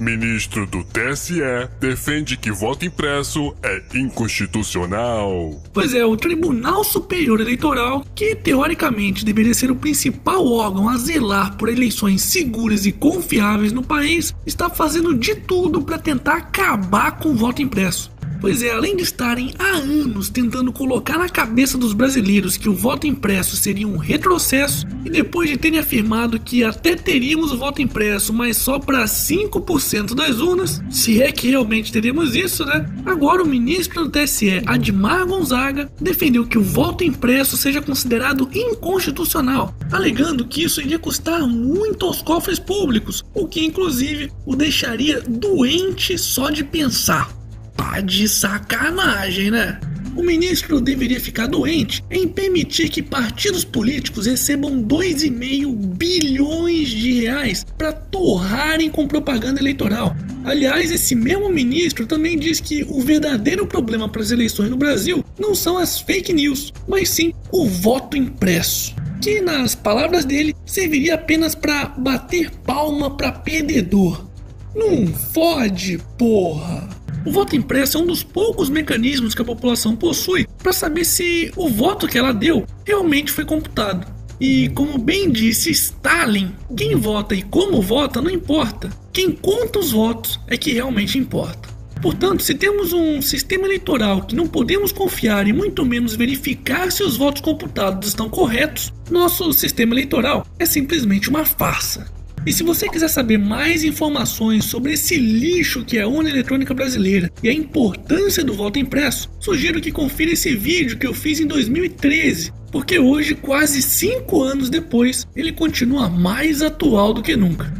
Ministro do TSE defende que voto impresso é inconstitucional. Pois é, o Tribunal Superior Eleitoral, que teoricamente deveria ser o principal órgão a zelar por eleições seguras e confiáveis no país, está fazendo de tudo para tentar acabar com o voto impresso. Pois é, além de estarem há anos tentando colocar na cabeça dos brasileiros que o voto impresso seria um retrocesso, e depois de terem afirmado que até teríamos o voto impresso, mas só para 5% das urnas, se é que realmente teríamos isso, né? Agora o ministro do TSE, Admar Gonzaga, defendeu que o voto impresso seja considerado inconstitucional, alegando que isso iria custar muito aos cofres públicos, o que inclusive o deixaria doente só de pensar. Tá de sacanagem, né? O ministro deveria ficar doente em permitir que partidos políticos recebam 2,5 bilhões de reais para torrarem com propaganda eleitoral. Aliás, esse mesmo ministro também diz que o verdadeiro problema para as eleições no Brasil não são as fake news, mas sim o voto impresso. Que, nas palavras dele, serviria apenas para bater palma para perdedor. Não fode, porra! O voto impresso é um dos poucos mecanismos que a população possui para saber se o voto que ela deu realmente foi computado. E como bem disse Stalin, quem vota e como vota não importa. Quem conta os votos é que realmente importa. Portanto, se temos um sistema eleitoral que não podemos confiar e muito menos verificar se os votos computados estão corretos, nosso sistema eleitoral é simplesmente uma farsa. E se você quiser saber mais informações sobre esse lixo que é a urna eletrônica brasileira e a importância do voto impresso, sugiro que confira esse vídeo que eu fiz em 2013, porque hoje, quase 5 anos depois, ele continua mais atual do que nunca.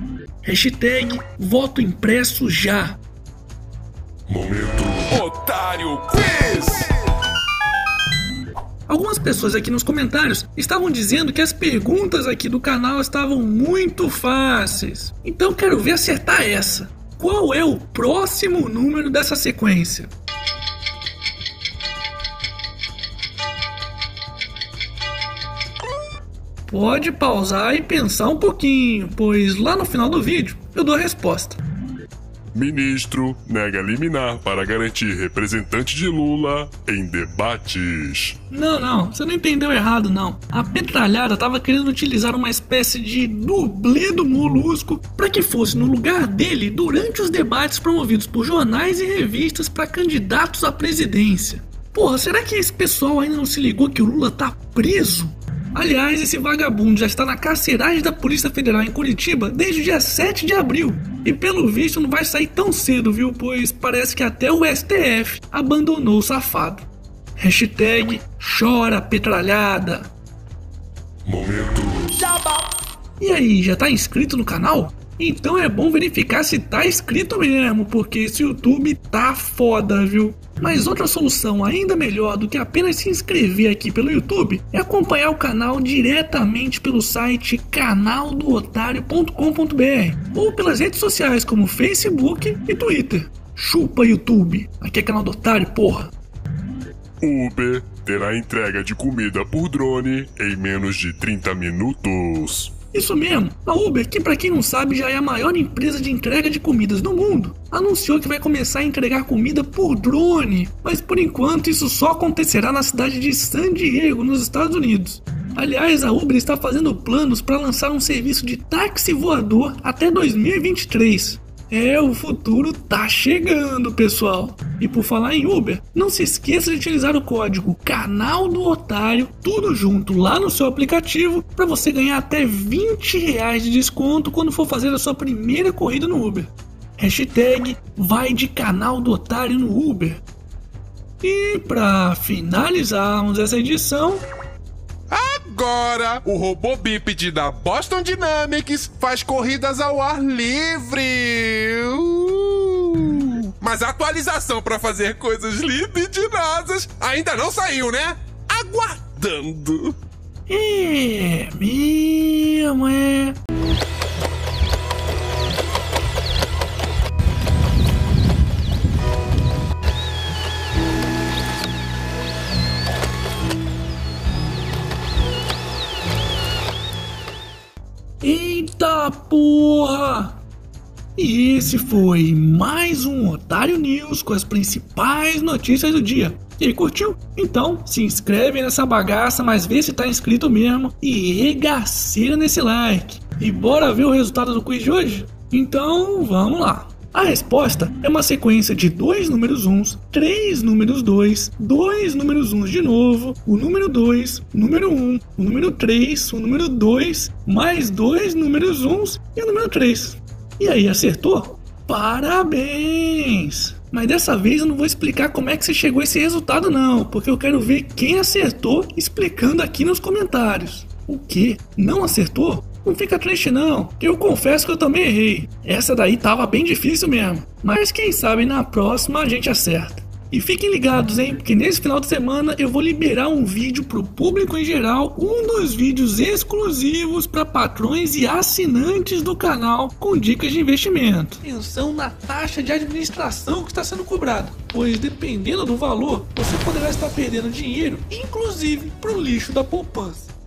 Hashtag voto impresso já. Momento Otário Quiz! Algumas pessoas aqui nos comentários estavam dizendo que as perguntas aqui do canal estavam muito fáceis. Então quero ver acertar essa. Qual é o próximo número dessa sequência? Pode pausar e pensar um pouquinho, pois lá no final do vídeo eu dou a resposta. Ministro nega liminar para garantir representante de Lula em debates. Não, não, você não entendeu errado, não. A petralhada estava querendo utilizar uma espécie de dublê do Molusco para que fosse no lugar dele durante os debates promovidos por jornais e revistas para candidatos à presidência. Porra, será que esse pessoal ainda não se ligou que o Lula tá preso? Aliás, esse vagabundo já está na carceragem da Polícia Federal em Curitiba desde o dia 7 de abril. E pelo visto não vai sair tão cedo, viu? Pois parece que até o STF abandonou o safado. Hashtag chora petralhada. Momento. E aí, já tá inscrito no canal? Então é bom verificar se tá inscrito mesmo, porque esse YouTube tá foda, viu? Mas outra solução ainda melhor do que apenas se inscrever aqui pelo YouTube é acompanhar o canal diretamente pelo site canaldootário.com.br ou pelas redes sociais como Facebook e Twitter. Chupa YouTube, aqui é canal do Otário, porra. Uber terá entrega de comida por drone em menos de 30 minutos. Isso mesmo, a Uber, que para quem não sabe já é a maior empresa de entrega de comidas do mundo, anunciou que vai começar a entregar comida por drone, mas por enquanto isso só acontecerá na cidade de San Diego, nos Estados Unidos. Aliás, a Uber está fazendo planos para lançar um serviço de táxi voador até 2023. É, o futuro tá chegando, pessoal. E por falar em Uber, não se esqueça de utilizar o código Canal do Otário, tudo junto lá no seu aplicativo, para você ganhar até 20 reais de desconto quando for fazer a sua primeira corrida no Uber. Hashtag vai de canal do otário no Uber. E para finalizarmos essa edição, Agora, o robô bípede da Boston Dynamics faz corridas ao ar livre. Uh! Mas a atualização para fazer coisas libidinosas ainda não saiu, né? Aguardando. é mesmo, é. Porra! E esse foi mais um Otário News com as principais notícias do dia. E curtiu? Então se inscreve nessa bagaça, mas vê se tá inscrito mesmo e regaceira nesse like. E bora ver o resultado do quiz de hoje? Então vamos lá. A resposta é uma sequência de dois números uns, três números dois, dois números uns de novo, o número 2, o número 1, um, o número 3, o número 2, mais dois números uns e o número 3. E aí, acertou? Parabéns! Mas dessa vez eu não vou explicar como é que você chegou a esse resultado não, porque eu quero ver quem acertou explicando aqui nos comentários. O que? Não acertou? Não fica triste não, eu confesso que eu também errei. Essa daí tava bem difícil mesmo. Mas quem sabe na próxima a gente acerta. E fiquem ligados, hein? Porque nesse final de semana eu vou liberar um vídeo pro público em geral, um dos vídeos exclusivos para patrões e assinantes do canal com dicas de investimento. Atenção na taxa de administração que está sendo cobrada, pois dependendo do valor, você poderá estar perdendo dinheiro, inclusive pro lixo da poupança.